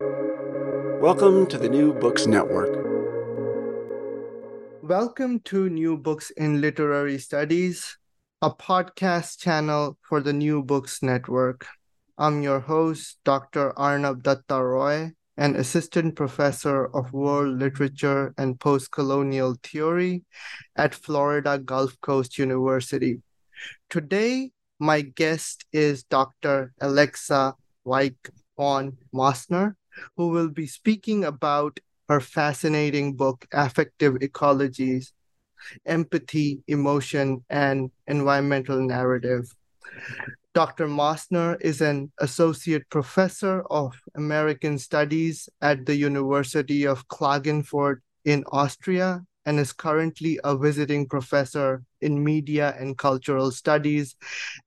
Welcome to the New Books Network. Welcome to New Books in Literary Studies, a podcast channel for the New Books Network. I'm your host, Dr. Arnab Dutta Roy, an assistant professor of world literature and post-colonial theory at Florida Gulf Coast University. Today, my guest is Dr. Alexa Weik von Mossner, who will be speaking about her fascinating book, Affective Ecologies Empathy, Emotion, and Environmental Narrative. Dr. Mossner is an associate professor of American Studies at the University of Klagenfurt in Austria and is currently a visiting professor in media and cultural studies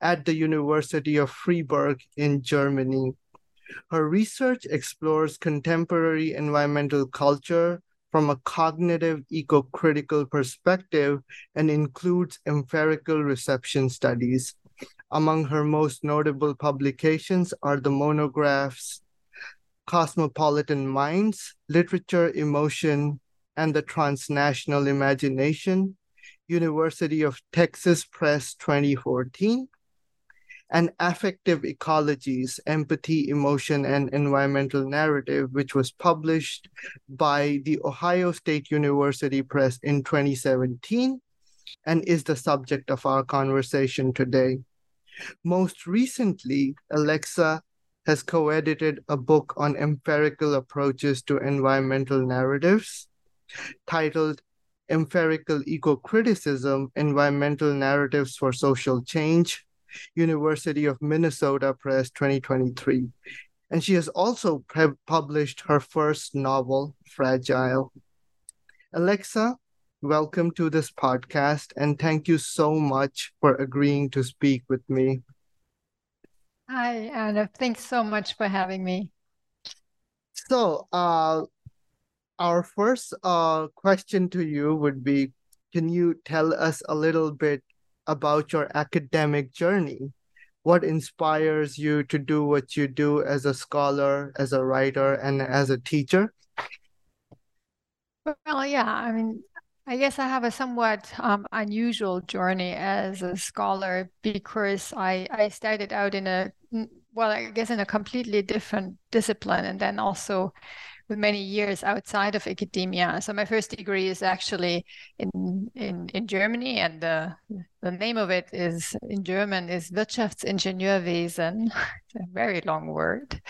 at the University of Freiburg in Germany. Her research explores contemporary environmental culture from a cognitive eco-critical perspective and includes empirical reception studies. Among her most notable publications are the monographs Cosmopolitan Minds, Literature, Emotion, and the Transnational Imagination, University of Texas Press 2014, and Affective Ecologies, Empathy, Emotion, and Environmental Narrative, which was published by the Ohio State University Press in 2017 and is the subject of our conversation today. Most recently, Alexa has co edited a book on empirical approaches to environmental narratives titled Empirical Eco Criticism Environmental Narratives for Social Change University of Minnesota Press 2023. And she has also pre- published her first novel, Fragile. Alexa, welcome to this podcast and thank you so much for agreeing to speak with me. Hi, Anna. Thanks so much for having me. So, uh, our first uh, question to you would be Can you tell us a little bit about your academic journey. What inspires you to do what you do as a scholar, as a writer, and as a teacher? Well, yeah, I mean, I guess I have a somewhat um, unusual journey as a scholar because I, I started out in a, well, I guess in a completely different discipline and then also with many years outside of academia. So my first degree is actually in in, in Germany, and the the name of it is in German is Wirtschaftsingenieurwesen. It's a very long word,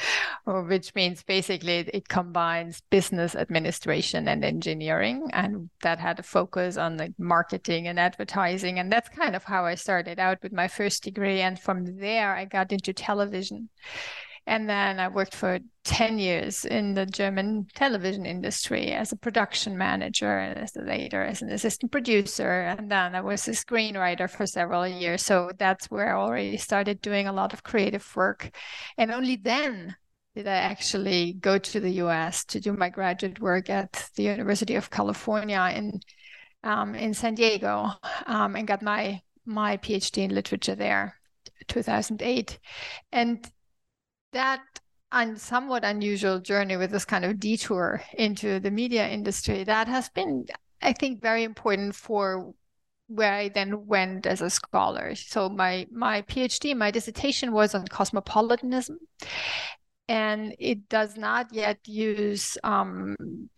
which means basically it combines business administration and engineering, and that had a focus on the marketing and advertising, and that's kind of how I started out with my first degree, and from there I got into television. And then I worked for 10 years in the German television industry as a production manager, and as a later as an assistant producer. And then I was a screenwriter for several years. So that's where I already started doing a lot of creative work. And only then did I actually go to the US to do my graduate work at the University of California in um, in San Diego um, and got my my PhD in literature there 2008 and that un- somewhat unusual journey with this kind of detour into the media industry that has been i think very important for where i then went as a scholar. So my my phd my dissertation was on cosmopolitanism and it does not yet use um,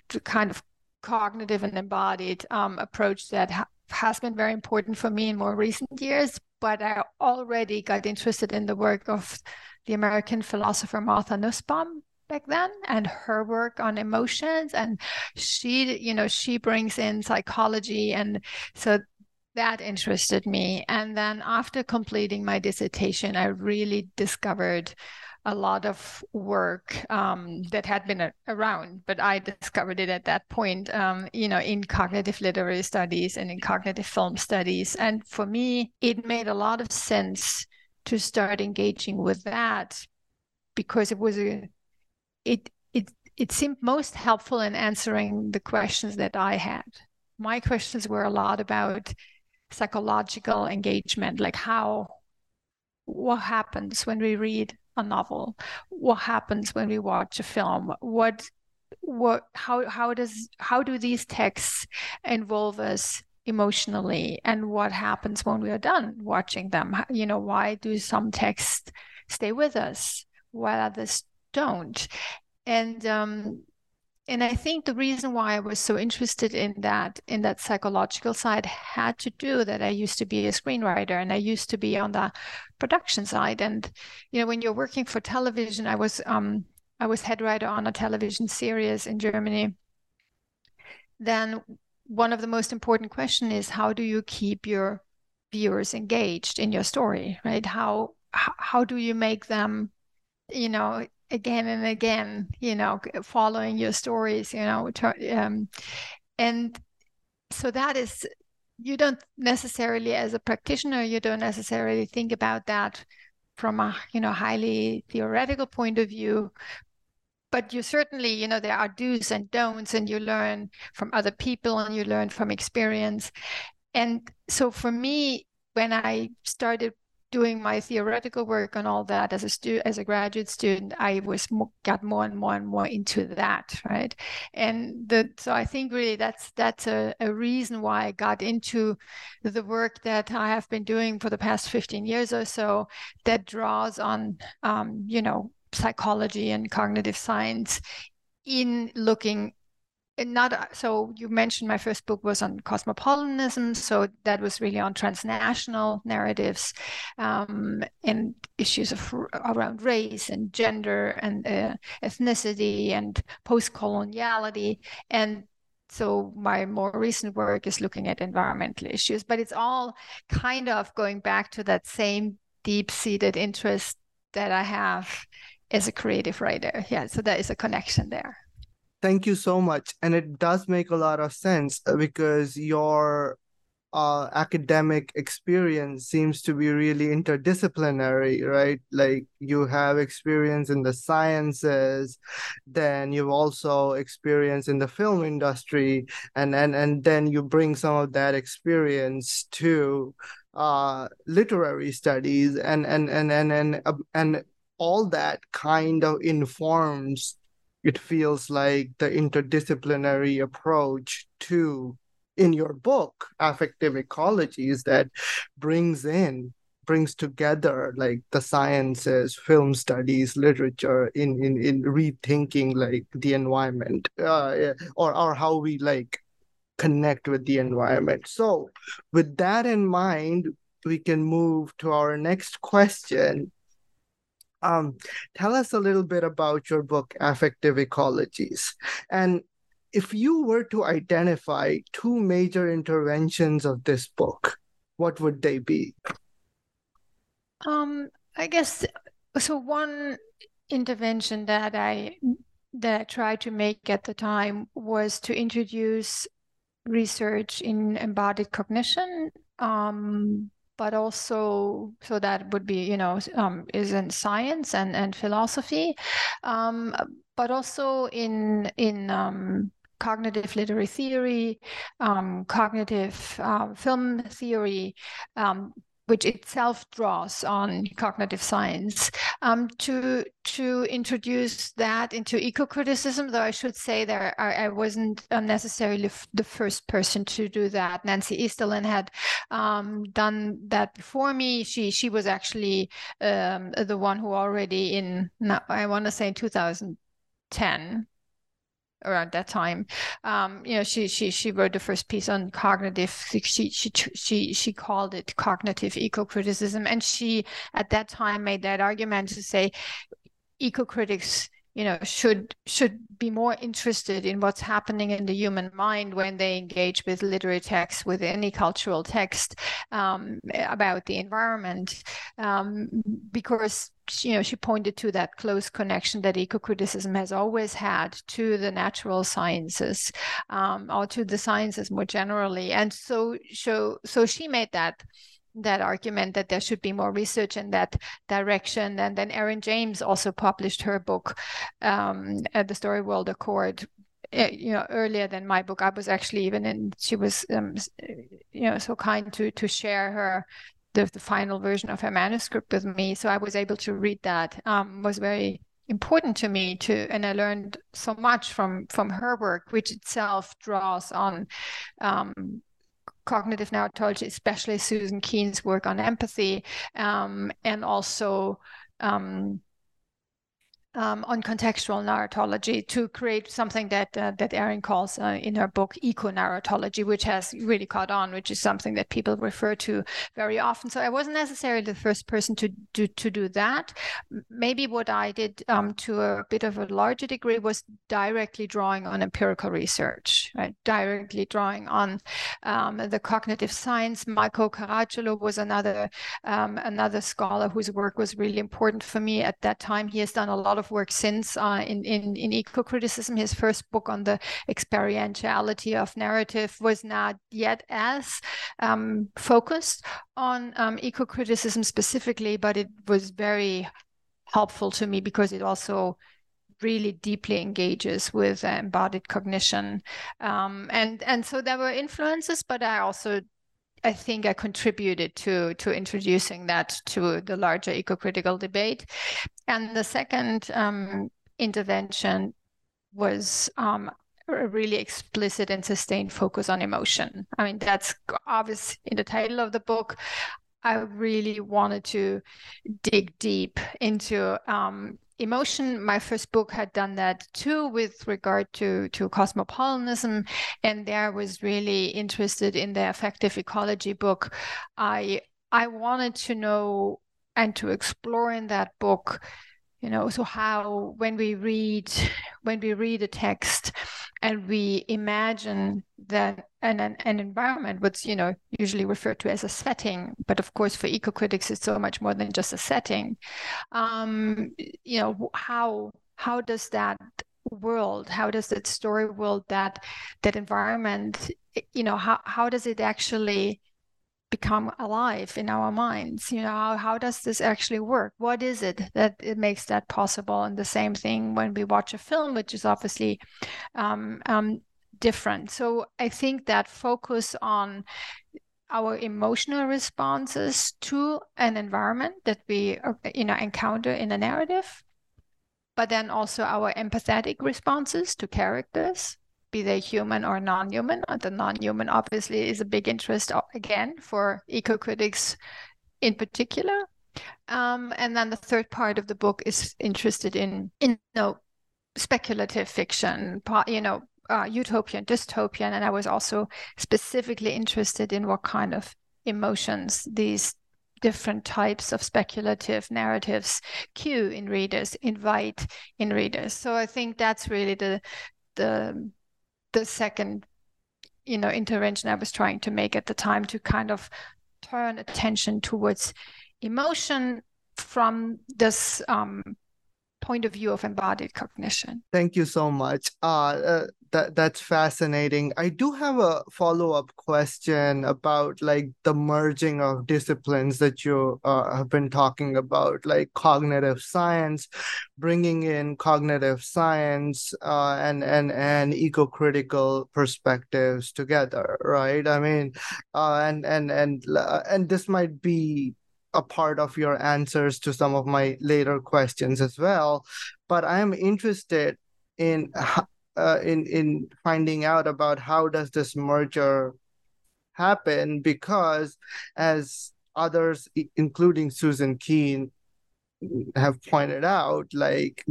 the kind of cognitive and embodied um, approach that ha- has been very important for me in more recent years but i already got interested in the work of the American philosopher Martha Nussbaum back then and her work on emotions and she you know she brings in psychology and so that interested me and then after completing my dissertation i really discovered a lot of work um, that had been around, but I discovered it at that point, um, you know, in cognitive literary studies and in cognitive film studies. And for me, it made a lot of sense to start engaging with that because it was a, it, it, it seemed most helpful in answering the questions that I had. My questions were a lot about psychological engagement, like how, what happens when we read a novel? What happens when we watch a film? What what how how does how do these texts involve us emotionally and what happens when we are done watching them? You know why do some texts stay with us while others don't? And um and i think the reason why i was so interested in that in that psychological side had to do that i used to be a screenwriter and i used to be on the production side. And you know when you're working for television i was um i was head writer on a television series in germany. Then one of the most important question is how do you keep your viewers engaged in your story right? How how do you make them you know again and again you know following your stories you know um, and so that is you don't necessarily as a practitioner you don't necessarily think about that from a you know highly theoretical point of view but you certainly you know there are do's and don'ts and you learn from other people and you learn from experience. And so for me when i started doing my theoretical work and all that as a stu- as a graduate student i was more, got more and more and more into that right? And the so i think really that's that's a, a reason why i got into the work that i have been doing for the past 15 years or so that draws on um, you know psychology and cognitive science in looking not uh, so you mentioned my first book was on cosmopolitanism so that was really on transnational narratives um, and issues of around race and gender and uh, ethnicity and post-coloniality. And so my more recent work is looking at environmental issues but it's all kind of going back to that same deep-seated interest that i have as a creative writer yeah so there is a connection there Thank you so much. And it does make a lot of sense uh, because your uh, academic experience seems to be really interdisciplinary, right? Like you have experience in the sciences, then you've also experience in the film industry, and and and then you bring some of that experience to uh, literary studies, and and and and and uh, and all that kind of informs it feels like the interdisciplinary approach to in your book affective ecologies that brings in brings together like the sciences film studies literature in in, in rethinking like the environment uh, or or how we like connect with the environment. So with that in mind we can move to our next question um, tell us a little bit about your book, Affective Ecologies. And if you were to identify two major interventions of this book, what would they be? Um, I guess so. One intervention that I that I tried to make at the time was to introduce research in embodied cognition um, but also so that would be you know um, is in science and and philosophy um, but also in in um, cognitive literary theory um, cognitive uh, film theory um, which itself draws on cognitive science, um, to to introduce that into eco-criticism. Though I should say that I, I wasn't necessarily the first person to do that. Nancy Easterlin had um, done that before me. She she was actually um, the one who already in I want to say in 2010 around that time. Um, you know, she she she wrote the first piece on cognitive. She she she she called it cognitive eco-criticism, and she at that time made that argument to say eco-critics you know should should be more interested in what's happening in the human mind when they engage with literary texts with any cultural text um, about the environment. Um, because you know she pointed to that close connection that eco-criticism has always had to the natural sciences um, or to the sciences more generally. And so so so she made that that argument that there should be more research in that direction. And then Erin James also published her book, um, at the Storyworld Accord, eh, you know earlier than my book i was actually even in she was um, you know so kind to to share her the, the final version of her manuscript with me so i was able to read that um, was very important to me to and i learned so much from from her work which itself draws on um, cognitive narratology, especially Suzanne Keen's work on empathy, um, and also um, um, on contextual narratology to create something that uh, that Erin calls uh, in her book eco narratology, which has really caught on, which is something that people refer to very often. So I wasn't necessarily the first person to do to do that. Maybe what I did um, to a bit of a larger degree was directly drawing on empirical research, right? Directly drawing on um, the cognitive science. Michael Caracciolo was another um, another scholar whose work was really important for me at that time. He has done a lot of of work since uh, in, in, in eco-criticism. His first book on the experientiality of narrative was not yet as um, focused on um, eco-criticism specifically, but it was very helpful to me because it also really deeply engages with uh, embodied cognition um, and and so there were influences but i also I think I contributed to to introducing that to the larger eco-critical debate. And the second um, intervention was um, a really explicit and sustained focus on emotion. I mean, that's obvious in the title of the book. I really wanted to dig deep into um, emotion my first book had done that too with regard to to cosmopolitanism and there I was really interested in the affective ecology book. I i wanted to know and to explore in that book you know so how when we read when we read a text and we imagine that an, an, an environment what's you know usually referred to as a setting but of course for eco-critics it's so much more than just a setting um, you know how how does that world how does that story world that that environment you know how, how does it actually become alive in our minds you know how, how does this actually work? What is it that it makes that possible? And the same thing when we watch a film which is obviously um, um, different. So i think that focus on our emotional responses to an environment that we uh, you know encounter in a narrative but then also our empathetic responses to characters be they human or non-human. Uh, the non-human obviously is a big interest uh, again for eco-critics in particular. Um, and then the third part of the book is interested in, in you know, speculative fiction, you know, uh, utopian, dystopian, and I was also specifically interested in what kind of emotions these different types of speculative narratives cue in readers, invite in readers. So I think that's really the the the second you know intervention i was trying to make at the time to kind of turn attention towards emotion from this um, point of view of embodied cognition. Thank you so much. Uh, uh, that that's fascinating. I do have a follow up question about like the merging of disciplines that you uh, have been talking about, like cognitive science, bringing in cognitive science uh, and and and eco critical perspectives together, right? I mean, uh, and and and uh, and this might be a part of your answers to some of my later questions as well. But I'm interested in uh, in in finding out about how does this merger happen because as others including Suzanne Keen have pointed out like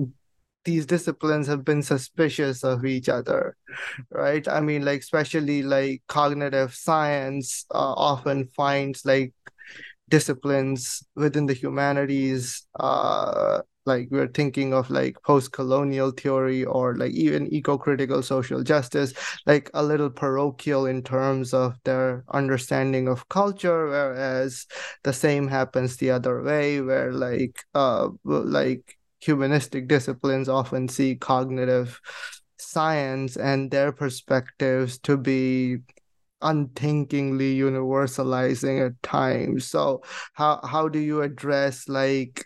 these disciplines have been suspicious of each other right? I mean like especially like cognitive science uh, often finds like disciplines within the humanities uh, like we're thinking of like post-colonial theory or like even eco-critical social justice like a little parochial in terms of their understanding of culture whereas the same happens the other way where like uh like humanistic disciplines often see cognitive science and their perspectives to be unthinkingly universalizing at times. So how how do you address like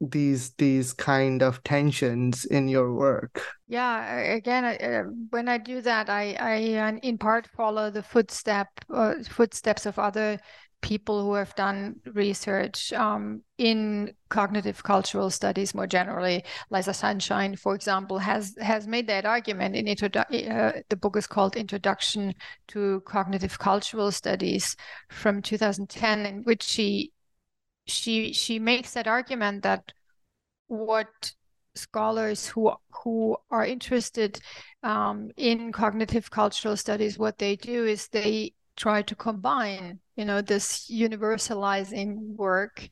these these kind of tensions in your work? Yeah again uh, when i do that i i uh, in part follow the footstep uh, footsteps of other people who have done research um, in cognitive cultural studies more generally. Lisa Zunshine, for example, has has made that argument in introdu- uh, the book is called Introduction to Cognitive Cultural Studies from 2010, in which she she she makes that argument that what scholars who who are interested um, in cognitive cultural studies, what they do is they try to combine, you know, this universalizing work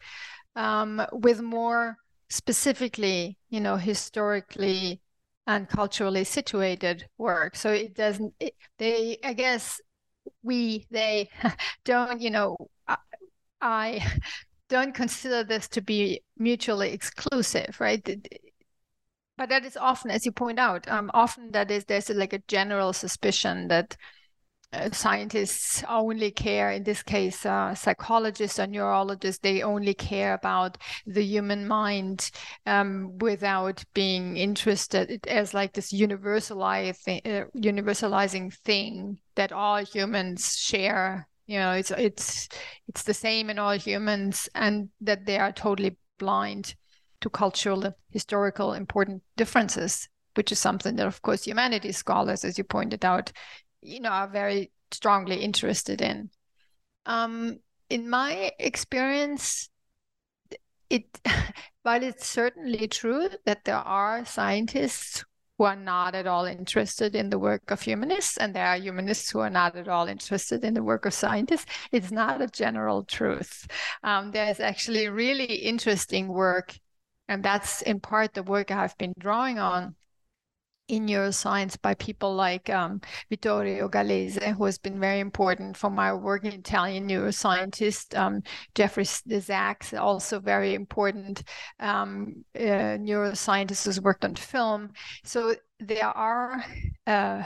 um, with more specifically, you know, historically and culturally situated work. So it doesn't. It, they, I guess, we they don't, you know, I, I don't consider this to be mutually exclusive, right? But that is often, as you point out, um, often that is there's like a general suspicion that scientists only care, in this case, uh, psychologists or neurologists, they only care about the human mind um, without being interested as like this universalizing, uh, universalizing thing that all humans share. You know, it's it's it's the same in all humans, and that they are totally blind to cultural, historical, important differences which is something that, of course, humanities scholars, as you pointed out, you know are very strongly interested in. Um, in my experience it while it's certainly true that there are scientists who are not at all interested in the work of humanists and there are humanists who are not at all interested in the work of scientists it's not a general truth. Um, there's actually really interesting work and that's in part the work i've been drawing on in neuroscience by people like um, Vittorio Gallese, who has been very important for my work in Italian neuroscientist. Um, Jeffrey Zacks, also very important um, uh, neuroscientist who's worked on film. So there are uh,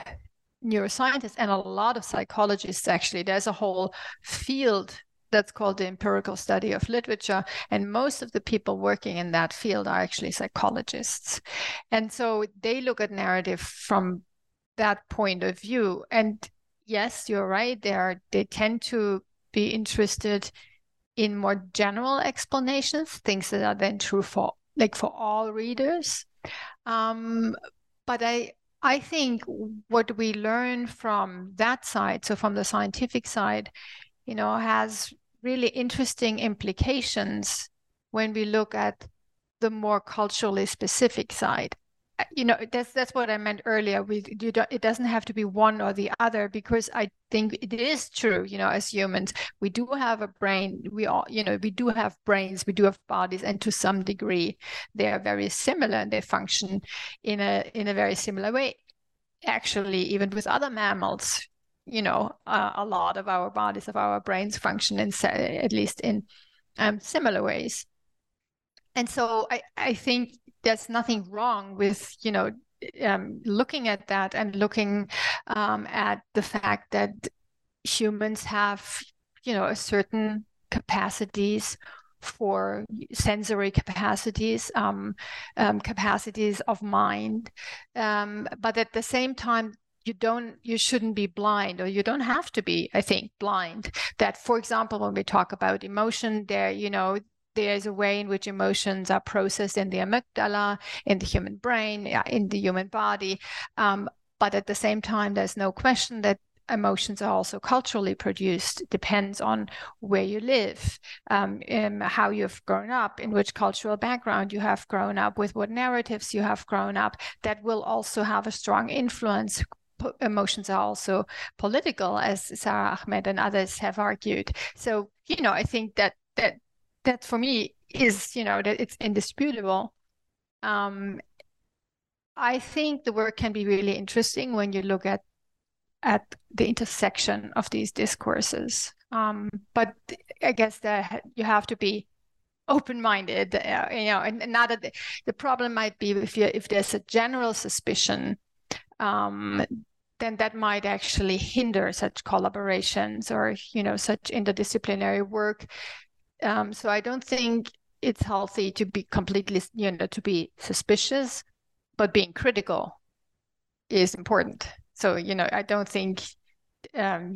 neuroscientists and a lot of psychologists actually. There's a whole field that's called the empirical study of literature. And most of the people working in that field are actually psychologists. And so they look at narrative from that point of view. And yes, you're right. They are they tend to be interested in more general explanations, things that are then true for like for all readers. Um, but I I think what we learn from that side, so from the scientific side, you know, has really interesting implications when we look at the more culturally specific side. You know, that's that's what I meant earlier. We you don't, it doesn't have to be one or the other because I think it is true. You know, as humans, we do have a brain. We all, you know, we do have brains. We do have bodies, and to some degree, they are very similar and they function in a in a very similar way. Actually, even with other mammals, you know, uh, a lot of our bodies, of our brains function in, at least in um, similar ways. And so I, I think there's nothing wrong with, you know, um, looking at that and looking um, at the fact that humans have, you know, a certain capacities for sensory capacities, um, um, capacities of mind. Um, but at the same time, you don't you shouldn't be blind or you don't have to be i think blind. That for example when we talk about emotion there you know there's a way in which emotions are processed in the amygdala in the human brain in the human body. Um, but at the same time there's no question that emotions are also culturally produced. Depends on where you live um, how you've grown up in which cultural background you have grown up with what narratives you have grown up. That will also have a strong influence emotions are also political, as Sara Ahmed and others have argued. So, you know, I think that that that for me is you know that it's indisputable. Um, I think the work can be really interesting when you look at at the intersection of these discourses. Um, but I guess that you have to be open-minded uh, you know and, and not that the, the, problem might be if you if there's a general suspicion um, then that might actually hinder such collaborations or you know such interdisciplinary work. Um, so i don't think it's healthy to be completely you know to be suspicious but being critical is important. So you know i don't think um,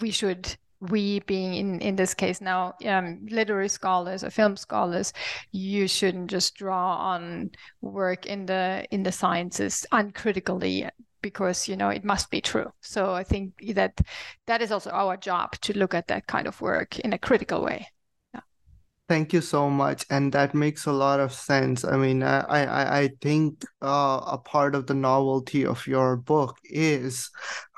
we should we being in in this case now um, literary scholars or film scholars you shouldn't just draw on work in the in the sciences uncritically because you know it must be true. So i think that that is also our job to look at that kind of work in a critical way. Thank you so much, and that makes a lot of sense. I mean, I I, I think uh, a part of the novelty of your book is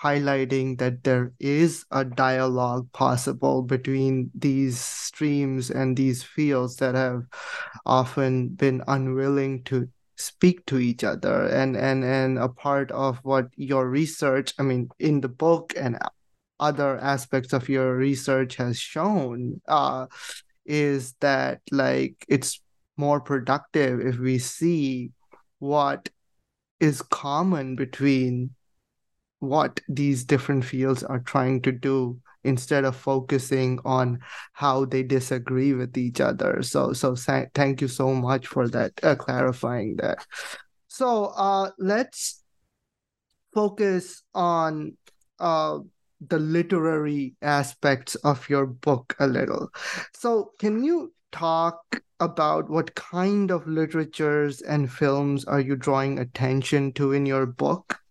highlighting that there is a dialogue possible between these streams and these fields that have often been unwilling to speak to each other. And and and a part of what your research i mean in the book and other aspects of your research has shown uh is that like it's more productive if we see what is common between what these different fields are trying to do instead of focusing on how they disagree with each other so so thank you so much for that uh, clarifying that so uh let's focus on uh the literary aspects of your book a little. So, can you talk about what kind of literatures and films are you drawing attention to in your book?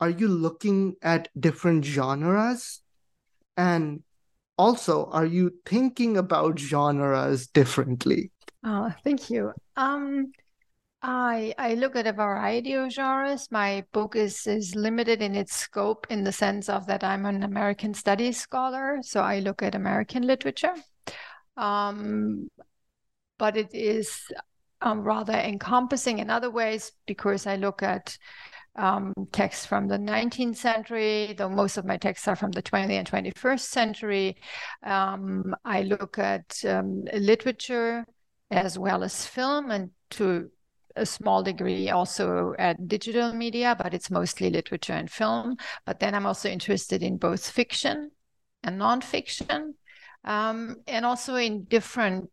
Are you looking at different genres? And also, are you thinking about genres differently? Oh, thank you. Um, I I look at a variety of genres. My book is is limited in its scope in the sense of that I'm an American studies scholar, so I look at American literature. Um, but it is um, rather encompassing in other ways because I look at um, texts from the 19th century, though most of my texts are from the 20th and 21st century. Um, I look at um, literature as well as film and to a small degree also at digital media, but it's mostly literature and film. But then I'm also interested in both fiction and nonfiction, um, and also in different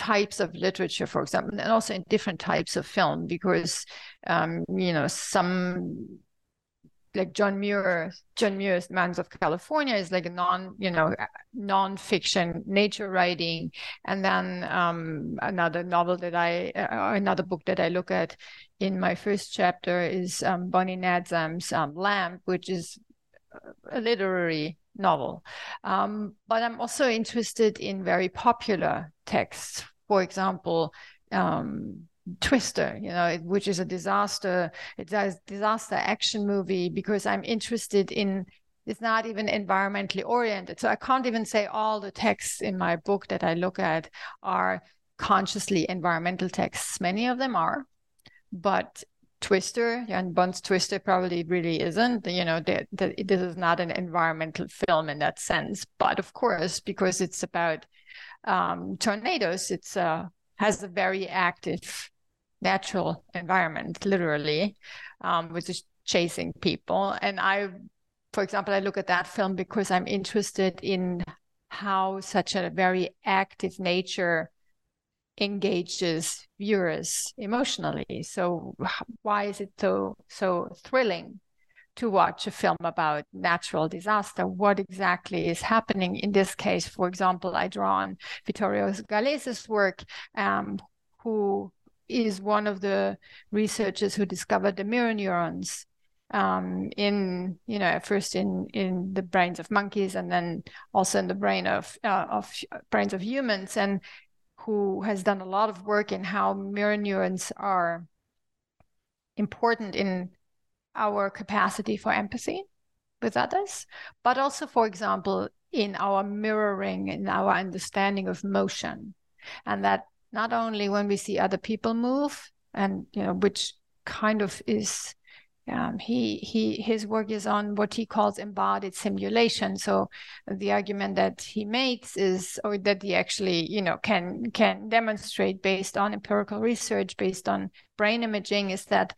types of literature, for example, and also in different types of film, because um, you know some like John Muir, John Muir's Mountains of California is like a non, you know, non-fiction nature writing, and then um, another novel that I, uh, another book that I look at in my first chapter is um, Bonnie Nadzam's um, Lamb, which is a literary novel. Um, but I'm also interested in very popular texts. For example, um, Twister, you know, which is a disaster. It's a disaster action movie because I'm interested in. It's not even environmentally oriented, so I can't even say all the texts in my book that I look at are consciously environmental texts. Many of them are, but Twister and Bond's Twister probably really isn't. You know, that this is not an environmental film in that sense. But of course, because it's about um, tornadoes, it's uh, has a very active natural environment, literally, um, which is chasing people. And I, for example, I look at that film because I'm interested in how such a very active nature engages viewers emotionally. So why is it so so thrilling to watch a film about natural disaster? What exactly is happening in this case? For example, I draw on Vittorio Gallese's work, um, who is one of the researchers who discovered the mirror neurons um, in you know first in in the brains of monkeys and then also in the brain of uh, of brains of humans and who has done a lot of work in how mirror neurons are important in our capacity for empathy with others but also for example in our mirroring, in our understanding of motion. And that not only when we see other people move, and you know, which kind of is um, he he his work is on what he calls embodied simulation. So the argument that he makes is, or that he actually you know can can demonstrate based on empirical research, based on brain imaging, is that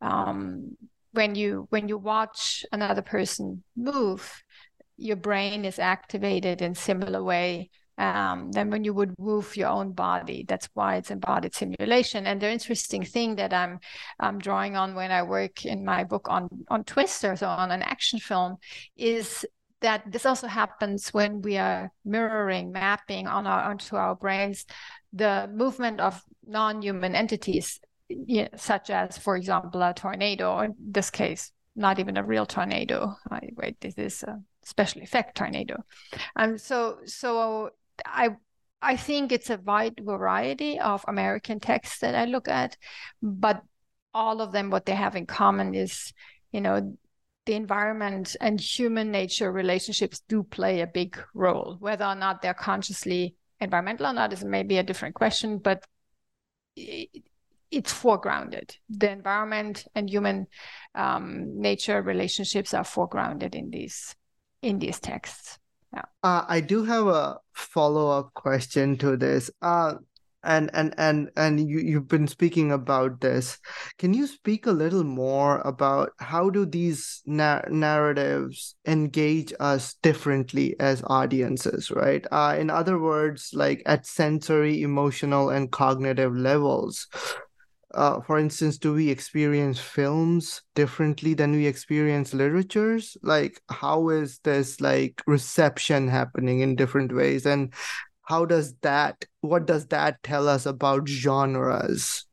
um, when you when you watch another person move, your brain is activated in similar way um, than when you would move your own body. That's why it's embodied simulation. And the interesting thing that I'm, I'm drawing on when I work in my book on on Twister, so on an action film, is that this also happens when we are mirroring, mapping on our onto our brains the movement of non-human entities, you know, such as, for example, a tornado. In this case, not even a real tornado. Wait, this is a special effect tornado. Um, so, so I I think it's a wide variety of American texts that I look at, but all of them, what they have in common is, you know, the environment and human nature relationships do play a big role. Whether or not they're consciously environmental or not is maybe a different question, but it's foregrounded. The environment and human um, nature relationships are foregrounded in these in these texts. Yeah. Uh, I do have a follow up question to this. Uh, and and and and you you've been speaking about this can you speak a little more about how do these na- narratives engage us differently as audiences right uh, in other words like at sensory emotional and cognitive levels uh, for instance, do we experience films differently than we experience literatures? Like, how is this like reception happening in different ways? And how does that, what does that tell us about genres?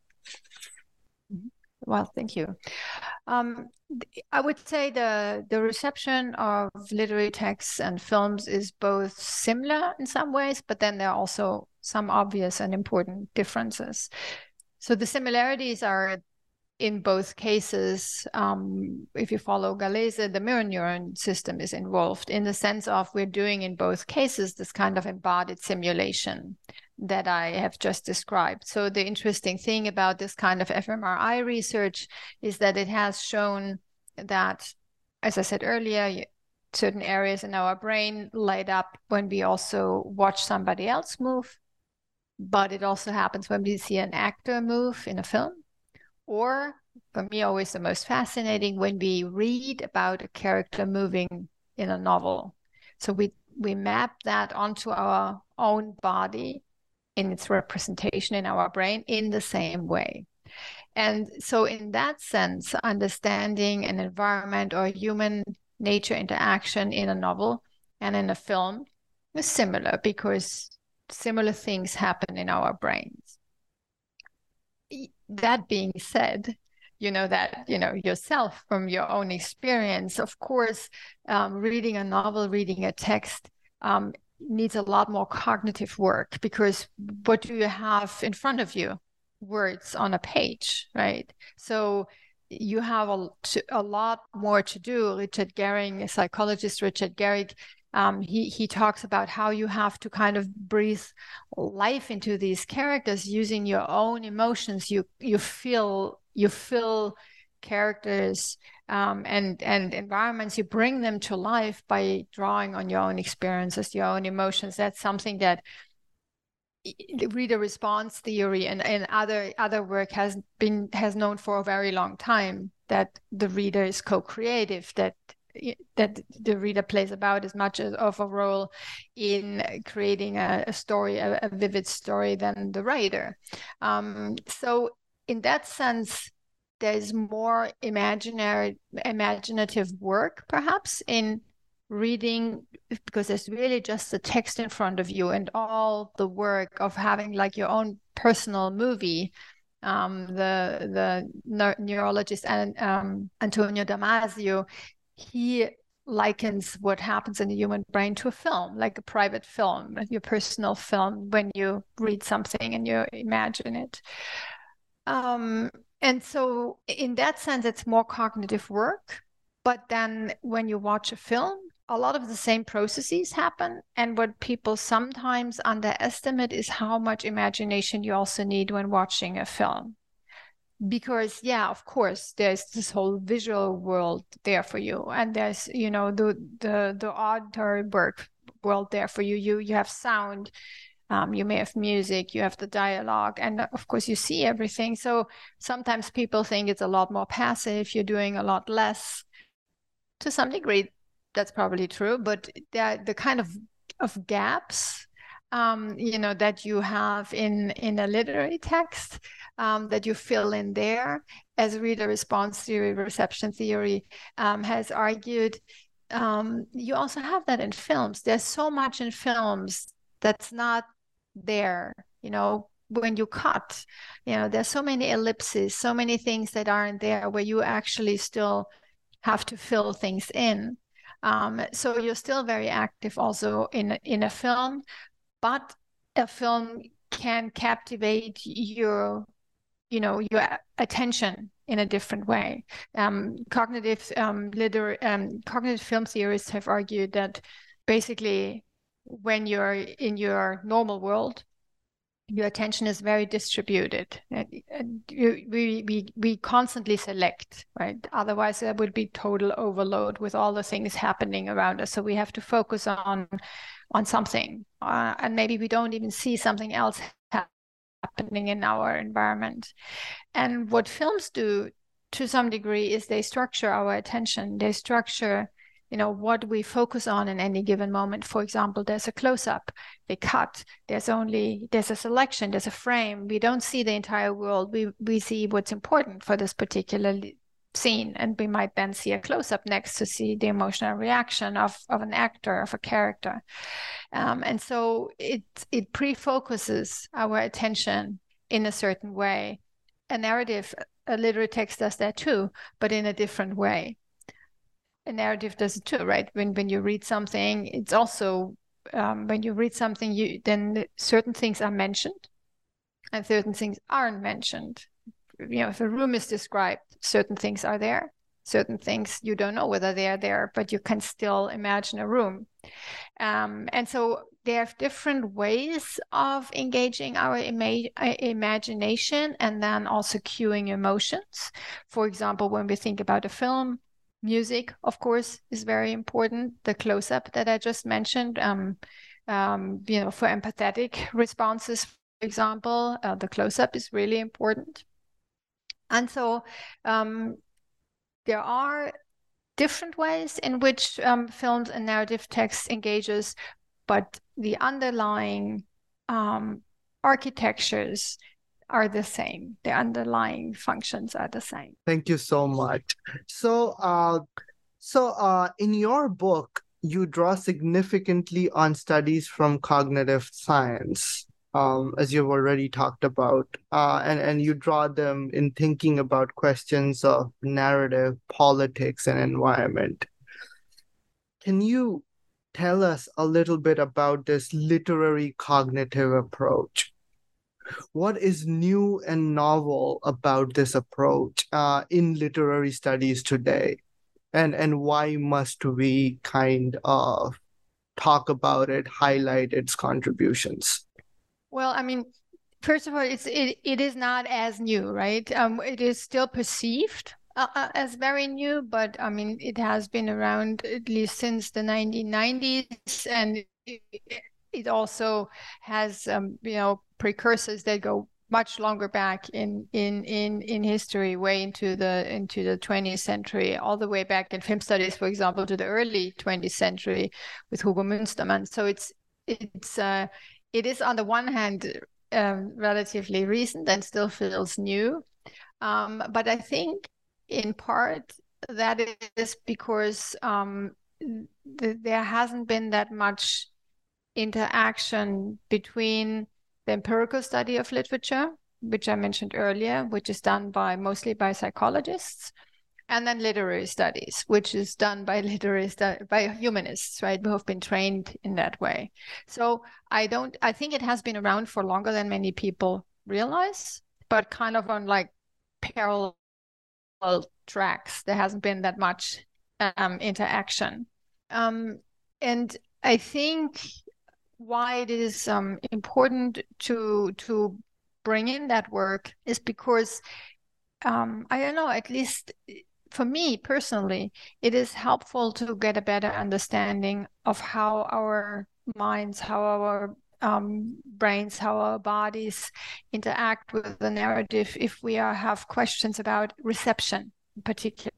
Well, thank you. Um, I would say the the reception of literary texts and films is both similar in some ways, but then there are also some obvious and important differences. So the similarities are in both cases, um, if you follow Gallese, the mirror neuron system is involved in the sense of we're doing in both cases this kind of embodied simulation that I have just described. So the interesting thing about this kind of fMRI research is that it has shown that, as I said earlier, certain areas in our brain light up when we also watch somebody else move but it also happens when we see an actor move in a film. Or for me always the most fascinating when we read about a character moving in a novel. So we we map that onto our own body in its representation in our brain in the same way. And so in that sense understanding an environment or human nature interaction in a novel and in a film is similar because similar things happen in our brains. That being said, you know that you know yourself from your own experience. Of course, um, reading a novel, reading a text um, needs a lot more cognitive work because what do you have in front of you? Words on a page, right? So you have a, a lot more to do. Richard Gerrig, psychologist Richard Gerrig, um, he he talks about how you have to kind of breathe life into these characters using your own emotions. You you feel you feel characters um, and and environments. You bring them to life by drawing on your own experiences, your own emotions. That's something that reader response theory and, and other other work has been has known for a very long time that the reader is co-creative that that the reader plays about as much of a role in creating a, a story, a, a, vivid story, than the writer. Um, so, in that sense, there's more imaginary, imaginative work, perhaps, in reading because there's really just the text in front of you and all the work of having like your own personal movie um, the the neurologist and um, Antonio Damasio he likens what happens in the human brain to a film, like a private film, your personal film, when you read something and you imagine it. Um, and so, in that sense, it's more cognitive work. But then, when you watch a film, a lot of the same processes happen. And what people sometimes underestimate is how much imagination you also need when watching a film. Because, yeah, of course, there's this whole visual world there for you. And there's, you know, the the the auditory work world there for you. You you have sound, um, you may have music, you have the dialogue, and of course you see everything. So sometimes people think it's a lot more passive. You're doing a lot less. To some degree, that's probably true, but the the kind of of gaps um, you know that you have in in a literary text um, that you fill in there. As reader response theory reception theory um, has argued um, you also have that in films. There's so much in films that's not there you know when you cut. You know there's so many ellipses so many things that aren't there where you actually still have to fill things in. Um, so you're still very active also in in a film, but a film can captivate your you know your attention in a different way. Um, cognitive um, liter- um, cognitive film theorists have argued that basically when you're in your normal world your attention is very distributed. we, we, we constantly select, right? Otherwise, there would be total overload with all the things happening around us. So we have to focus on on something, uh, and maybe we don't even see something else happening in our environment. And what films do, to some degree, is they structure our attention. They structure you know what we focus on in any given moment. For example there's a close up they cut there's only there's a selection there's a frame. We don't see the entire world. We we see what's important for this particular scene and we might then see a close up next to see the emotional reaction of of an actor of a character. Um, and so it it pre-focuses our attention in a certain way. A narrative a literary text does that too but in a different way a narrative does it too, right? When when you read something, it's also um, when you read something, you then certain things are mentioned, and certain things aren't mentioned. You know, if a room is described, certain things are there. Certain things you don't know whether they are there, but you can still imagine a room. Um, and so there are different ways of engaging our ima- uh, imagination and then also cueing emotions. For example, when we think about a film, music, of course, is very important. The close up that I just mentioned, um, um, you know, for empathetic responses, for example, uh, the close up is really important. And so um, there are different ways in which um, films and narrative text engages, but the underlying um, architectures are the same. The underlying functions are the same. Thank you so much. So, uh, so uh, in your book, you draw significantly on studies from cognitive science, um, as you've already talked about, uh, and and you draw them in thinking about questions of narrative, politics, and environment. Can you tell us a little bit about this literary cognitive approach? What is new and novel about this approach uh, in literary studies today? And and why must we kind of talk about it highlight its contributions? Well i mean first of all it's it, it is not as new right? Um, it is still perceived uh, uh as very new but i mean it has been around at least since the 1990s and it also has um, you know precursors that go much longer back in in in in history way into the into the 20th century all the way back in film studies for example to the early 20th century with Hugo Münsterberg so it's it's uh it is on the one hand um, relatively recent and still feels new. Um, but i think in part that is because um, th- there hasn't been that much interaction between the empirical study of literature, which I mentioned earlier, which is done by mostly by psychologists, and then literary studies, which is done by literary by humanists, right, who have been trained in that way. So I don't, I think it has been around for longer than many people realize, but kind of on like parallel tracks. There hasn't been that much um, interaction. Um, and I think why it is um, important to to bring in that work is because um, I don't know, at least for me personally, it is helpful to get a better understanding of how our minds, how our um, brains, how our bodies interact with the narrative if we are, have questions about reception in particular.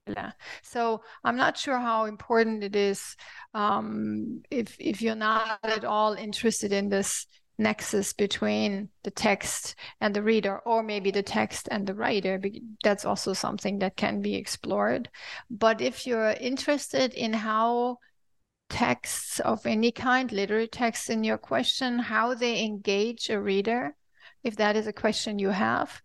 So I'm not sure how important it is um, if if you're not at all interested in this nexus between the text and the reader, or maybe the text and the writer. That's also something that can be explored. But if you're interested in how texts of any kind, literary texts in your question, how they engage a reader, if that is a question you have,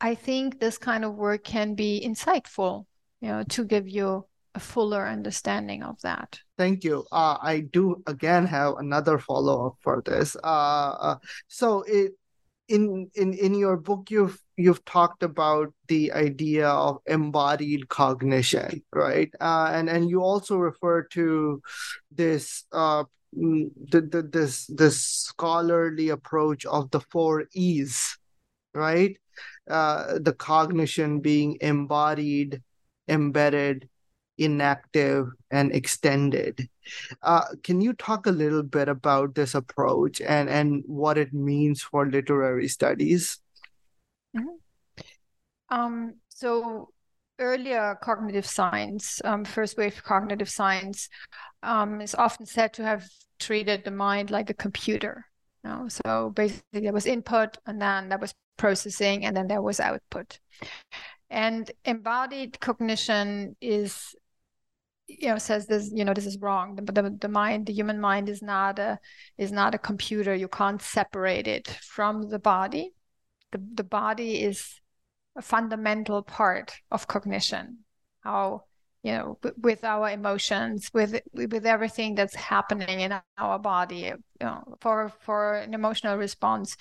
I think this kind of work can be insightful, you know, to give you a fuller understanding of that. Thank you. Uh, I do again have another follow up for this. Uh, uh, so it in in in your book you've you've talked about the idea of embodied cognition, right? Uh, and and you also refer to this uh mm, the, the this this scholarly approach of the four E's, right? Uh, the cognition being embodied, embedded, enactive and extended. Uh, can you talk a little bit about this approach and, and what it means for literary studies? Mm-hmm. Um, so earlier cognitive science, um, first wave cognitive science, um, is often said to have treated the mind like a computer. Know? So basically, there was input, and then there was processing, and then there was output. And embodied cognition is you know says this you know this is wrong the, the, the mind the human mind is not a is not a computer you can't separate it from the body the, the body is a fundamental part of cognition how you know with our emotions with with everything that's happening in our body you know for for an emotional response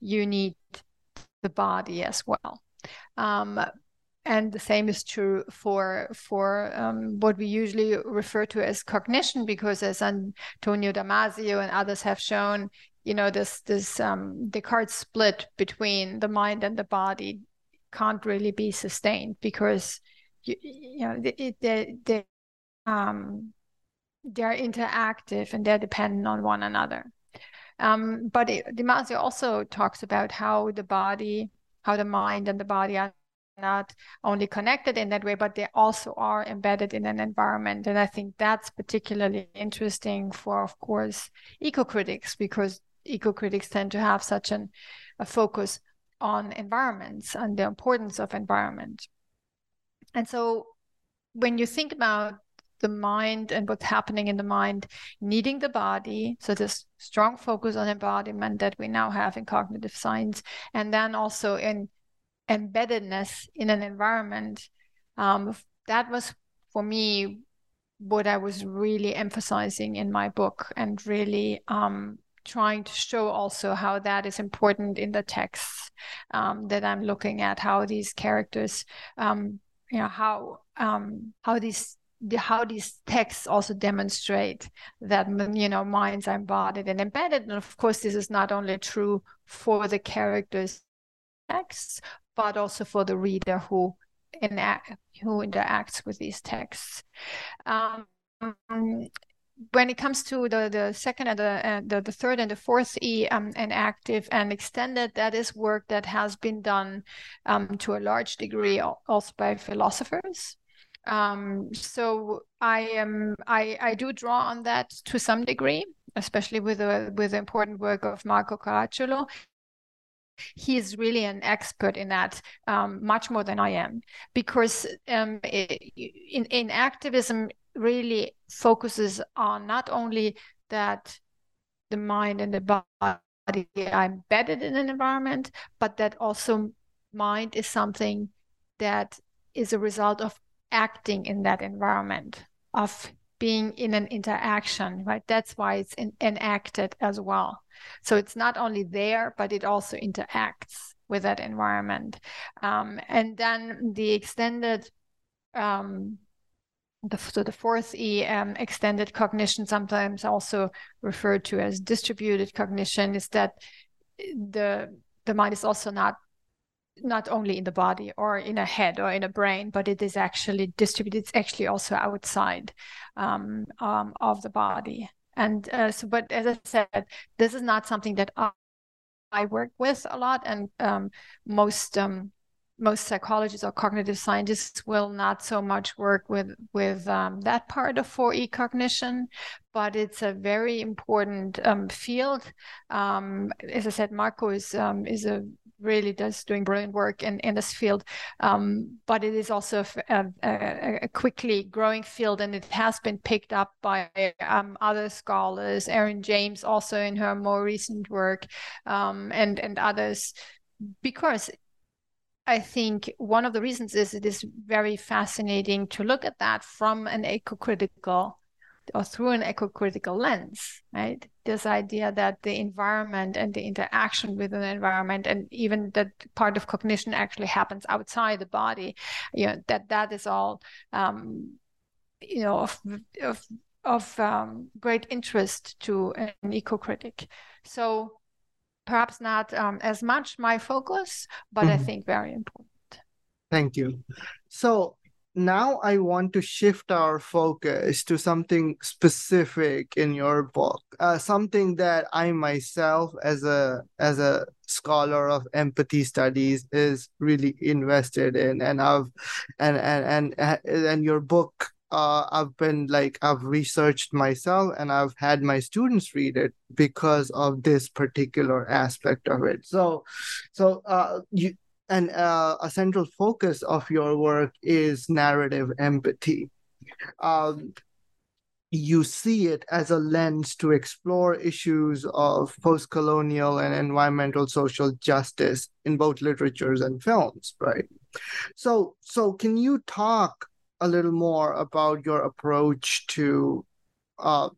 you need the body as well. Um, and the same is true for for um, what we usually refer to as cognition because as antonio damasio and others have shown you know this this um, descartes split between the mind and the body can't really be sustained because you, know they, they, they um they're interactive and they're dependent on one another um, but it, also talks about how the body how the mind and the body are not only connected in that way, but they also are embedded in an environment. And I think that's particularly interesting for, of course, eco-critics, because eco-critics tend to have such an, a focus on environments and the importance of environment. And so when you think about the mind and what's happening in the mind needing the body so this strong focus on embodiment that we now have in cognitive science and then also in embeddedness in an environment um, that was for me what i was really emphasizing in my book and really um, trying to show also how that is important in the texts um, that i'm looking at how these characters um, you know how um, how these the, how these texts also demonstrate that you know minds are embodied and embedded and of course this is not only true for the characters texts but also for the reader who who interacts with these texts. Um, when it comes to the, the second and the, uh, the, the third and the fourth E um, enactive and extended, that is work that has been done um, to a large degree also by philosophers. Um, so I am I, I do draw on that to some degree, especially with the with the important work of Marco Caracciolo he's really an expert in that um, much more than i am because um, it, in, enactivism really focuses on not only that the mind and the body are embedded in an environment but that also mind is something that is a result of acting in that environment of being in an interaction right that's why it's in, enacted as well so it's not only there, but it also interacts with that environment. Um, and then the extended um, the, so the fourth E, um, extended cognition, sometimes also referred to as distributed cognition, is that the the mind is also not not only in the body or in a head or in a brain, but it is actually distributed. It's actually also outside um, um, of the body. And uh, so, but as I said, this is not something that I, I work with a lot, and um, most um, most psychologists or cognitive scientists will not so much work with with um, that part of 4e cognition but it's a very important um, field. Um, as i said marco is um, is a really does doing brilliant work in, in this field. Um, but it is also a, a, a, quickly growing field and it has been picked up by um, other scholars erin james also in her more recent work and and others because I think one of the reasons is it is very fascinating to look at that from an eco-critical or through an eco-critical lens, right? This idea that the environment and the interaction with the environment and even that part of cognition actually happens outside the body, you know, that that is all, um, you know, of, of, of um, great interest to an eco-critic. So perhaps not um, as much my focus, but mm-hmm. I think very important. Thank you. So now I want to shift our focus to something specific in your book, uh, something that I myself, as a as a scholar of empathy studies, is really invested in, and I've and and and and your book uh, I've been like I've researched myself and I've had my students read it because of this particular aspect of it. So, so uh, you and uh, a central focus of your work is narrative empathy. Um, you see it as a lens to explore issues of post-colonial and environmental social justice in both literatures and films, right? So, so can you talk a little more about your approach to uh,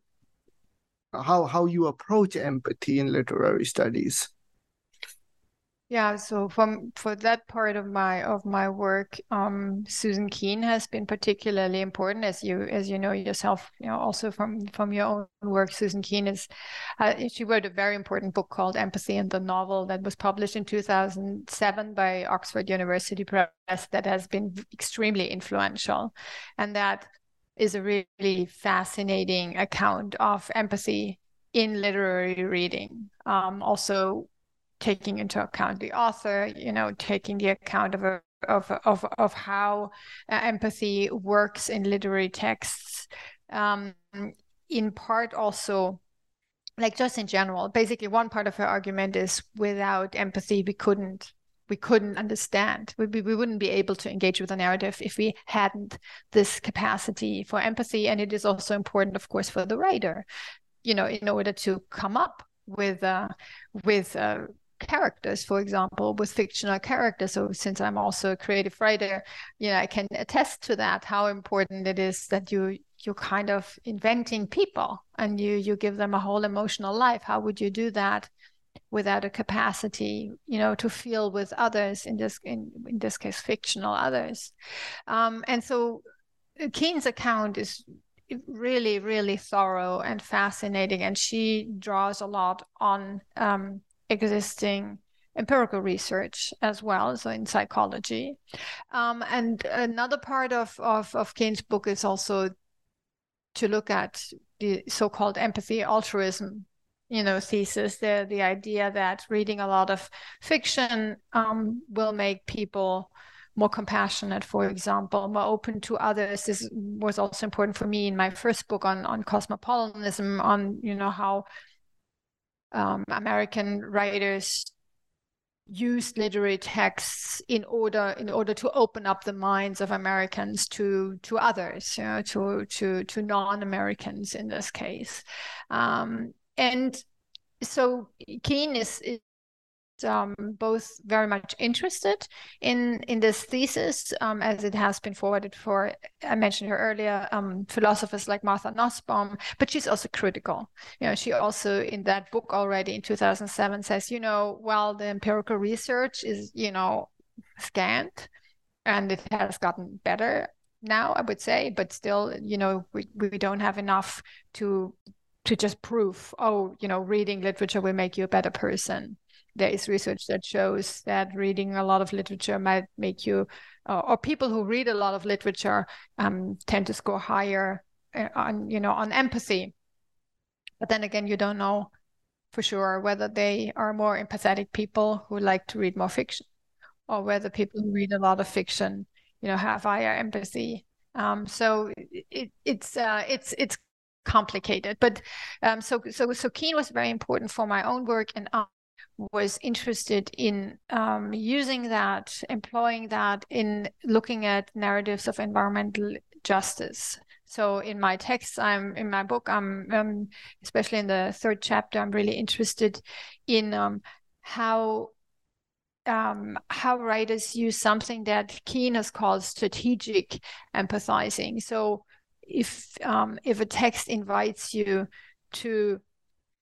how how you approach empathy in literary studies. Yeah, so from for that part of my of my work, um, Suzanne Keen has been particularly important, as you as you know yourself, you know, also from from your own work. Suzanne Keen is, uh, she wrote a very important book called Empathy and the Novel that was published in 2007 by Oxford University Press that has been extremely influential, and that is a really fascinating account of empathy in literary reading. Um, also taking into account the author, you know, taking the account of a, of of of how uh, empathy works in literary texts. Um, in part, also, like just in general, basically, one part of her argument is without empathy, we couldn't we couldn't understand. We, we wouldn't be able to engage with a narrative if we hadn't this capacity for empathy. And it is also important, of course, for the writer, you know, in order to come up with uh, with uh, characters, for example, with fictional characters. So since I'm also a creative writer, you know, I can attest to that, how important it is that you you're kind of inventing people and you you give them a whole emotional life. How would you do that without a capacity, you know, to feel with others in this in, in this case fictional others? Um, and so uh, Keen's account is really really thorough and fascinating and she draws a lot on um, existing empirical research as well, so in psychology. Um, and another part of, of, of Keen's book is also to look at the so-called empathy altruism you know thesis the the idea that reading a lot of fiction um, will make people more compassionate for example more open to others this was also important for me in my first book on on cosmopolitanism on you know how um, American writers used literary texts in order in order to open up the minds of Americans to to others, you know, to to to non-Americans in this case, um, and so Keen is, is um, both very much interested in in this thesis um, as it has been forwarded for I mentioned her earlier um, philosophers like Martha Nussbaum, but she's also critical. You know, she also in that book already in 2007 says, you know, while the empirical research is you know scant and it has gotten better, now, I would say, but still, you know, we, we don't have enough to to just prove, oh, you know, reading literature will make you a better person. There is research that shows that reading a lot of literature might make you, uh, or people who read a lot of literature um, tend to score higher uh, on, you know, on empathy. But then again, you don't know for sure whether they are more empathetic people who like to read more fiction, or whether people who read a lot of fiction, you know, have higher empathy. Um, so it, it's uh, it's it's complicated. But um, so so so Keen was very important for my own work, and was interested in um, using that, employing that in looking at narratives of environmental justice. So in my text, I'm in my book, I'm um, especially in the third chapter, I'm really interested in um, how um, how writers use something that Keen has called strategic empathizing. So if um, if a text invites you to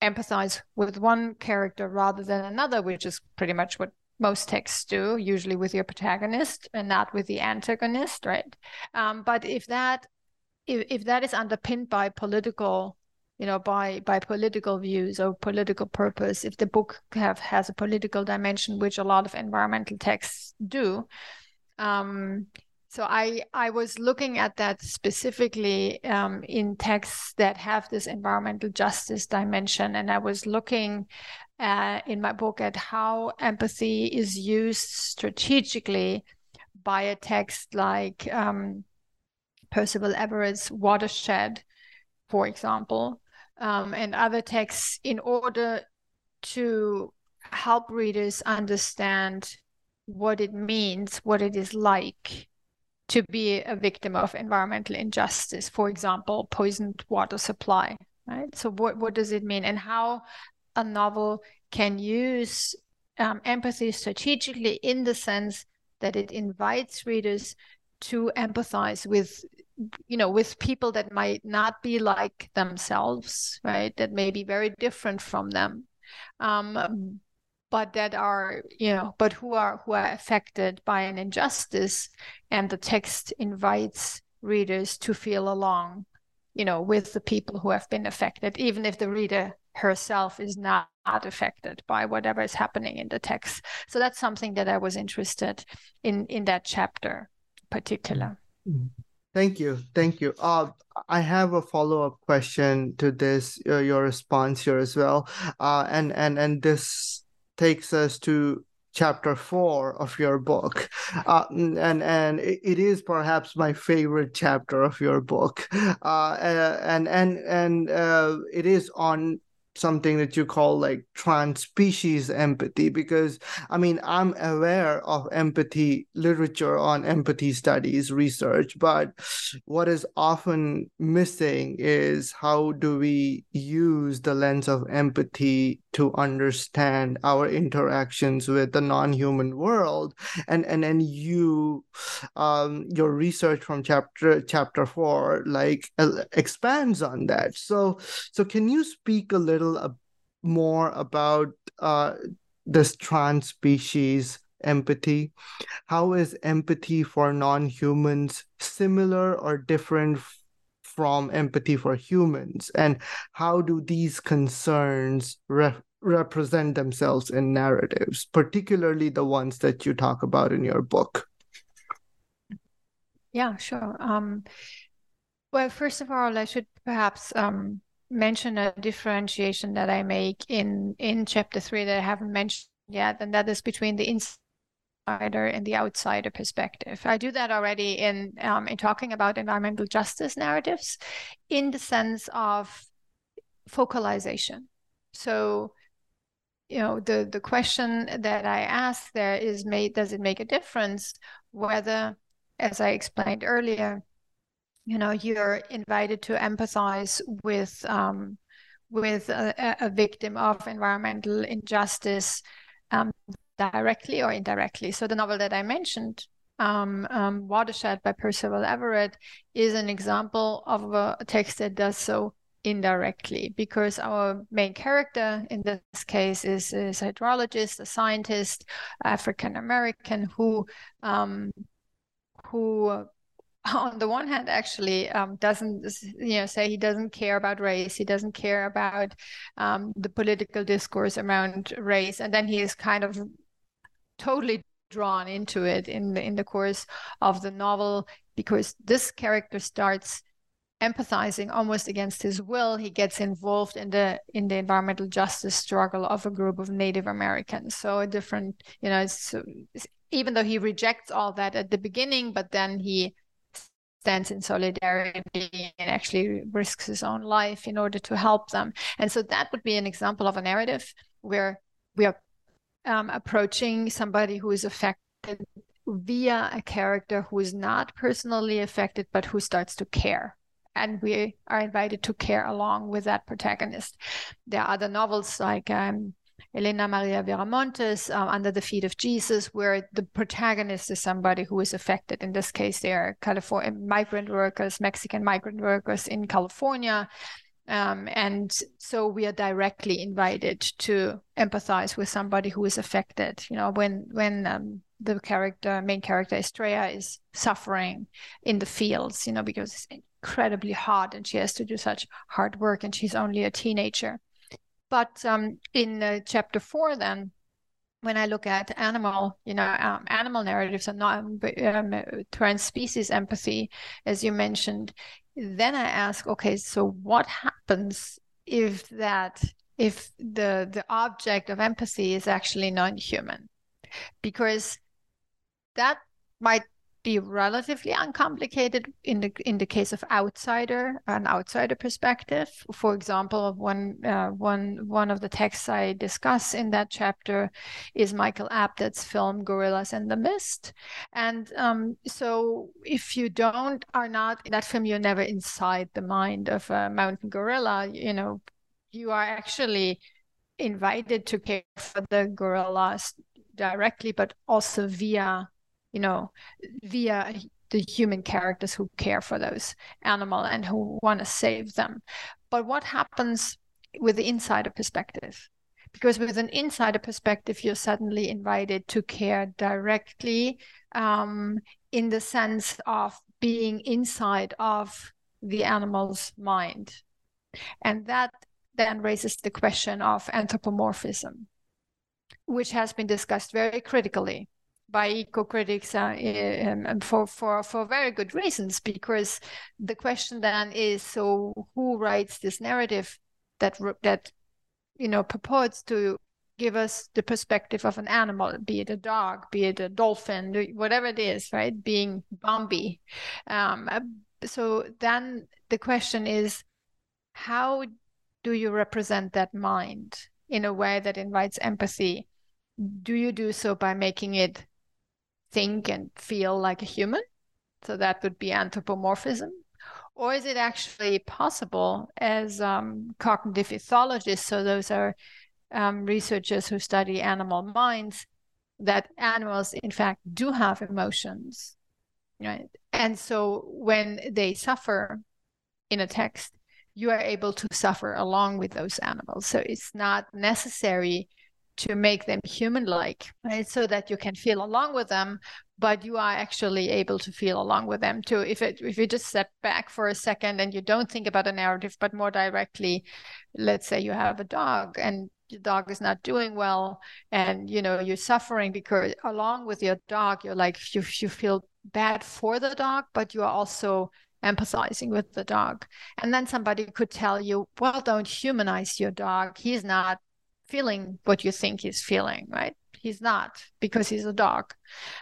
empathize with one character rather than another, which is pretty much what most texts do, usually with your protagonist and not with the antagonist, right? Um, but if that if, if that is underpinned by political you know by by political views or political purpose if the book have has a political dimension which a lot of environmental texts do um, so I I was looking at that specifically um, in texts that have this environmental justice dimension, and I was looking uh, in my book at how empathy is used strategically by a text like um, Percival Everett's Watershed, for example, um, and other texts in order to help readers understand what it means, what it is like to be a victim of environmental injustice, for example, poisoned water supply, right? So what, what does it mean? And how a novel can use um, empathy strategically in the sense that it invites readers to empathize with you know with people that might not be like themselves right? That may be very different from them. Um, but that are you know but who are who are affected by an injustice and the text invites readers to feel along you know with the people who have been affected even if the reader herself is not affected by whatever is happening in the text. So that's something that i was interested in in that chapter particular. Thank you. Thank you. Uh, i have a follow-up question to this uh, your response here as well. Uh, and and and this takes us to chapter four of your book, uh, and and it is perhaps my favorite chapter of your book, uh, and and and uh, it is on something that you call like trans-species empathy because i mean i'm aware of empathy literature on empathy studies research but what is often missing is how do we use the lens of empathy to understand our interactions with the non-human world and and then you um your research from chapter chapter 4 like uh, expands on that so so can you speak a little more about uh, this trans species empathy. How is empathy for non humans similar or different from empathy for humans? And how do these concerns re- represent themselves in narratives, particularly the ones that you talk about in your book? Yeah, sure. Um, well, first of all, I should perhaps um, mention a differentiation that I make in in chapter three that I haven't mentioned yet, and that is between the insider and the outsider perspective. I do that already in um, in talking about environmental justice narratives, in the sense of focalization. So, you know, the the question that I asked there is, made does it make a difference whether, as I explained earlier, you know you're invited to empathize with um, with a, a, victim of environmental injustice um, directly or indirectly. So the novel that I mentioned, um, um, Watershed by Percival Everett, is an example of a text that does so indirectly because our main character in this case is, is a hydrologist, a scientist, African American who um, who on the one hand actually um, doesn't you know say he doesn't care about race he doesn't care about um, the political discourse around race and then he is kind of totally drawn into it in the in the course of the novel because this character starts empathizing almost against his will he gets involved in the in the environmental justice struggle of a group of native americans. So a different you know it's, it's, even though he rejects all that at the beginning but then he stands in solidarity and actually risks his own life in order to help them. And so that would be an example of a narrative where we are um, approaching somebody who is affected via a character who is not personally affected but who starts to care and we are invited to care along with that protagonist. There are other novels like um, Helena María Viramontes, uh, Under the Feet of Jesus, where the protagonist is somebody who is affected. In this case, they are California migrant workers, Mexican migrant workers in California. Um, and so we are directly invited to empathize with somebody who is affected. You know, when when um, the character, main character Estrella, is suffering in the fields, you know, because it's incredibly hard and she has to do such hard work and she's only a teenager. But um, in uh, chapter four, then, when I look at animal, you know, um, animal narratives and not um, um trans species empathy, as you mentioned, then I ask, okay, so what happens if that if the the object of empathy is actually non-human? Because that might be relatively uncomplicated in the in the case of outsider an outsider perspective. For example one uh, one one of the texts i discuss in that chapter is michael apted's film gorillas in the mist. And um, so if you don't are not in that film you're never inside the mind of a mountain gorilla. You know you are actually invited to care for the gorillas directly but also via you know, via the human characters who care for those animal and who want to save them. But what happens with the insider perspective? Because with an insider perspective, you're suddenly invited to care directly um, in the sense of being inside of the animal's mind. And that then raises the question of anthropomorphism, which has been discussed very critically by eco-critics uh, um, for, for, for very good reasons, because the question then is, so who writes this narrative that, that you know, purports to give us the perspective of an animal, be it a dog, be it a dolphin, whatever it is, right? Being Bambi. Um, uh, so then the question is, how do you represent that mind in a way that invites empathy? Do you do so by making it think and feel like a human. So that would be anthropomorphism. Or is it actually possible as um, cognitive ethologists? So those are um, researchers who study animal minds, that animals, in fact, do have emotions. Right. And so when they suffer in a text, you are able to suffer along with those animals. So it's not necessary to make them human like right? So that you can feel along with them but you are actually able to feel along with them too. If it if you just step back for a second and you don't think about a narrative but more directly let's say you have a dog and your dog is not doing well and you know you're suffering because along with your dog you're like you, you feel bad for the dog but you are also empathizing with the dog. And then somebody could tell you well don't humanize your dog. He's not feeling what you think he's feeling, right? He's not because he's a dog.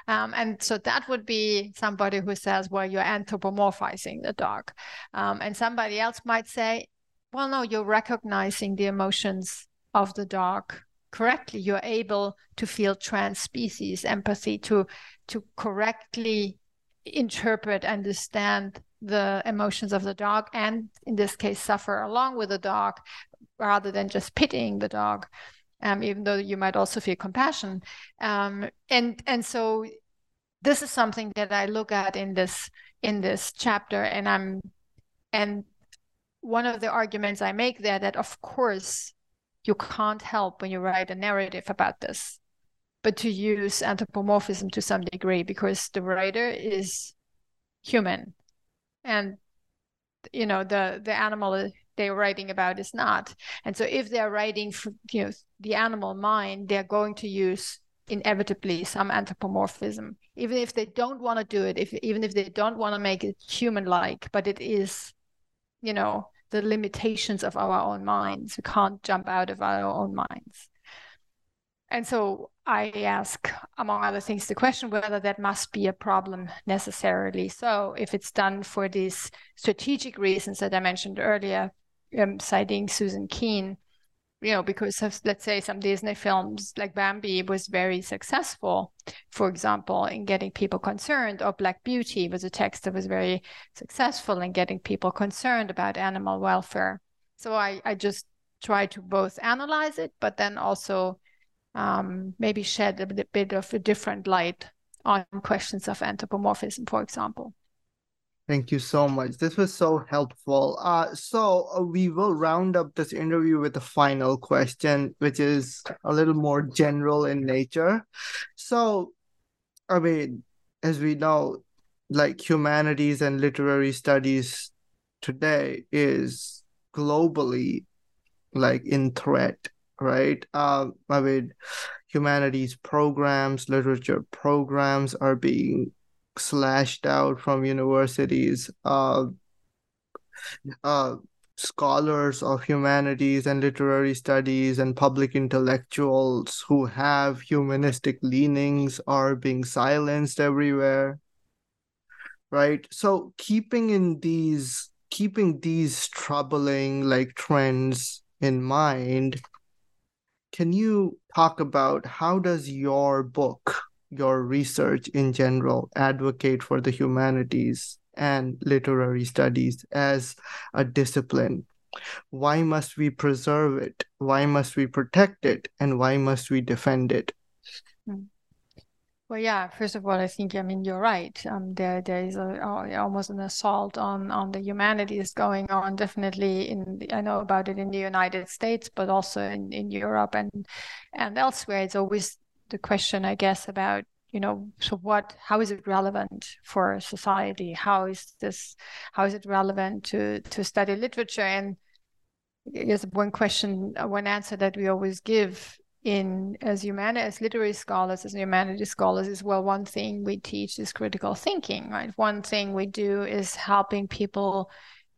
Um, and so that would be somebody who says, well, you're anthropomorphizing the dog. Um, and somebody else might say, well, no, you're recognizing the emotions of the dog correctly. You're able to feel trans species empathy, to, to correctly interpret, understand the emotions of the dog, and in this case, suffer along with the dog rather than just pitying the dog, um, even though you might also feel compassion. Um, and and so this is something that I look at in this in this chapter, and I'm and one of the arguments I make there that of course you can't help when you write a narrative about this, but to use anthropomorphism to some degree because the writer is human and you know the the animal they're writing about is not. And so if they're writing you know the animal mind they're going to use inevitably some anthropomorphism. Even if they don't want to do it if even if they don't want to make it human like but it is you know the limitations of our own minds. We can't jump out of our own minds. And so I ask, among other things, the question whether that must be a problem necessarily. So, if it's done for these strategic reasons that I mentioned earlier, um, citing Suzanne Keen, you know, because of, let's say some Disney films like Bambi was very successful, for example, in getting people concerned, or Black Beauty was a text that was very successful in getting people concerned about animal welfare. So I, I just try to both analyze it, but then also um, maybe shed a bit of a different light on questions of anthropomorphism, for example. Thank you so much. This was so helpful. Uh, so uh, we will round up this interview with a final question, which is a little more general in nature. So, I mean, as we know, like humanities and literary studies today is globally like in threat right? Uh, I mean, humanities programs, literature programs are being slashed out from universities. Uh, uh, scholars of humanities and literary studies and public intellectuals who have humanistic leanings are being silenced everywhere right so keeping in these keeping these troubling like trends in mind can you talk about how does your book your research in general advocate for the humanities and literary studies as a discipline why must we preserve it why must we protect it and why must we defend it hmm. Well, yeah. First of all, I think I mean you're right. Um, there there is a, almost an assault on on the humanities going on. Definitely in the, I know about it in the United States, but also in in Europe and and elsewhere. It's always the question, I guess, about you know so what how is it relevant for society? How is this how is it relevant to to study literature? And I guess one question uh, one answer that we always give in as human as literary scholars as humanities scholars is well one thing we teach is critical thinking right? One thing we do is helping people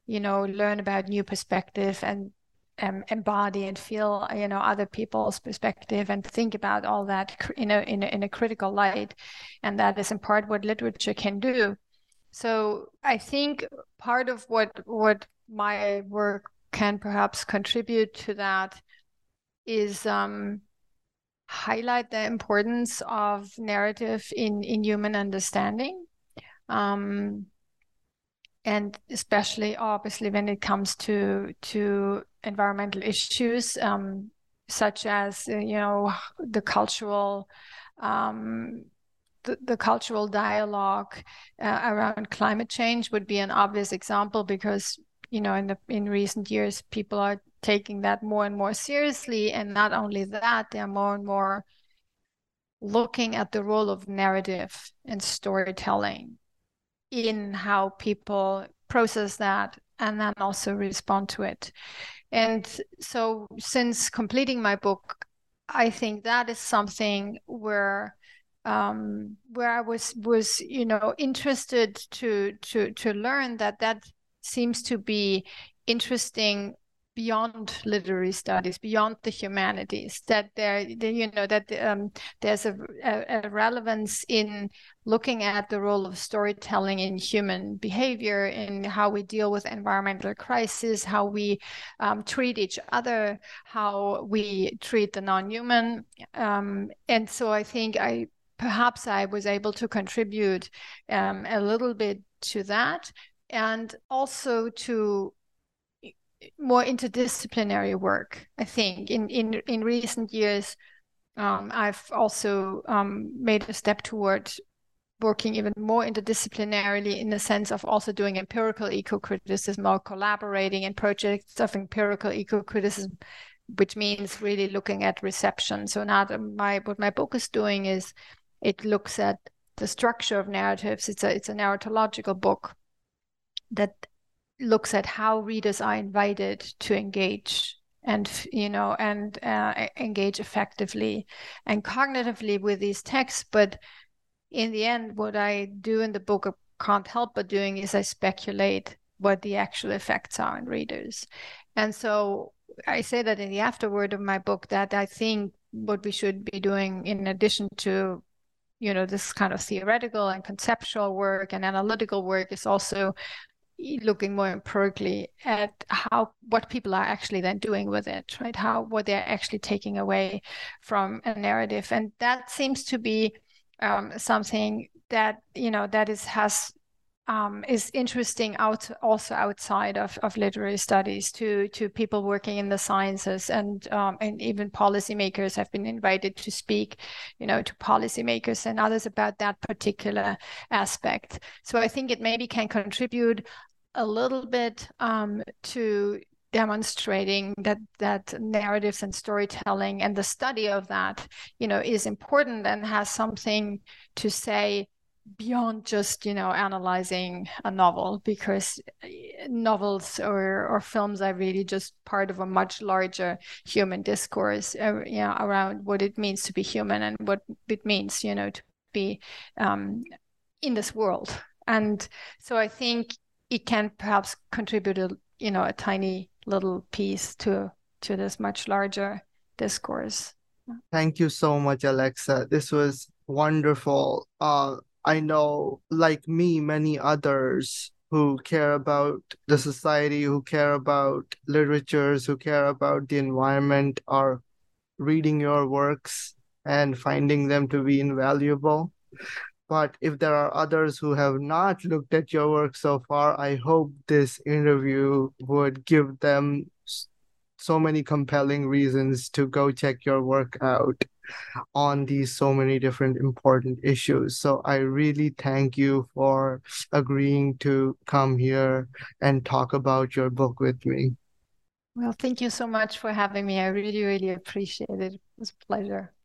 you know learn about new perspective and um, embody and feel you know other people's perspective and think about all that in a, in a in a critical light and that is in part what literature can do so i think part of what what my work can perhaps contribute to that is um, highlight the importance of narrative in, in human understanding. Um, and especially obviously when it comes to to environmental issues um, such as uh, you know the cultural um, the, the, cultural dialogue uh, around climate change would be an obvious example because you know in the in recent years people are taking that more and more seriously. And not only that, they're more and more looking at the role of narrative and storytelling in how people process that and then also respond to it. And so, since completing my book, I think that is something where um, where I was was you know interested to to to learn that that seems to be interesting beyond literary studies, beyond the humanities. That there, you know, that um, there's a, a, relevance in looking at the role of storytelling in human behavior, in how we deal with environmental crisis, how we um, treat each other, how we treat the non-human, um, and so I think I perhaps I was able to contribute um, a little bit to that and also to more interdisciplinary work. I think in in in recent years, um, I've also um, made a step toward working even more interdisciplinarily in the sense of also doing empirical eco-criticism or collaborating in projects of empirical eco-criticism which means really looking at reception so now my what my book is doing is it looks at the structure of narratives. It's a it's a narratological book that looks at how readers are invited to engage and you know and uh, engage affectively and cognitively with these texts. But in the end what i do in the book I can't help but doing is i speculate what the actual effects are on readers. And so i say that in the afterword of my book that i think what we should be doing in addition to you know this kind of theoretical and conceptual work and analytical work is also looking more empirically at how what people are actually then doing with it right? How what they're actually taking away from a narrative. And that seems to be um, something that you know that is has um, is interesting out also outside of, of literary studies to to people working in the sciences. And um, and even policymakers have been invited to speak, you know, to policymakers and others about that particular aspect. So I think it maybe can contribute a little bit um, to demonstrating that that narratives and storytelling and the study of that you know is important and has something to say beyond just you know analyzing a novel because eh, novels or or films are really just part of a much larger human discourse uh, you know around what it means to be human and what it means you know to be um, in this world. And so i think it can perhaps contribute a you know a tiny little piece to to this much larger discourse. Thank you so much alexa. This was wonderful. Uh i know like me many others who care about the society who care about literatures who care about the environment are reading your works and finding them to be invaluable but if there are others who have not looked at your work so far, I hope this interview would give them so many compelling reasons to go check your work out on these so many different important issues. So I really thank you for agreeing to come here and talk about your book with me. Well, thank you so much for having me. I really, really appreciate it. It was a pleasure.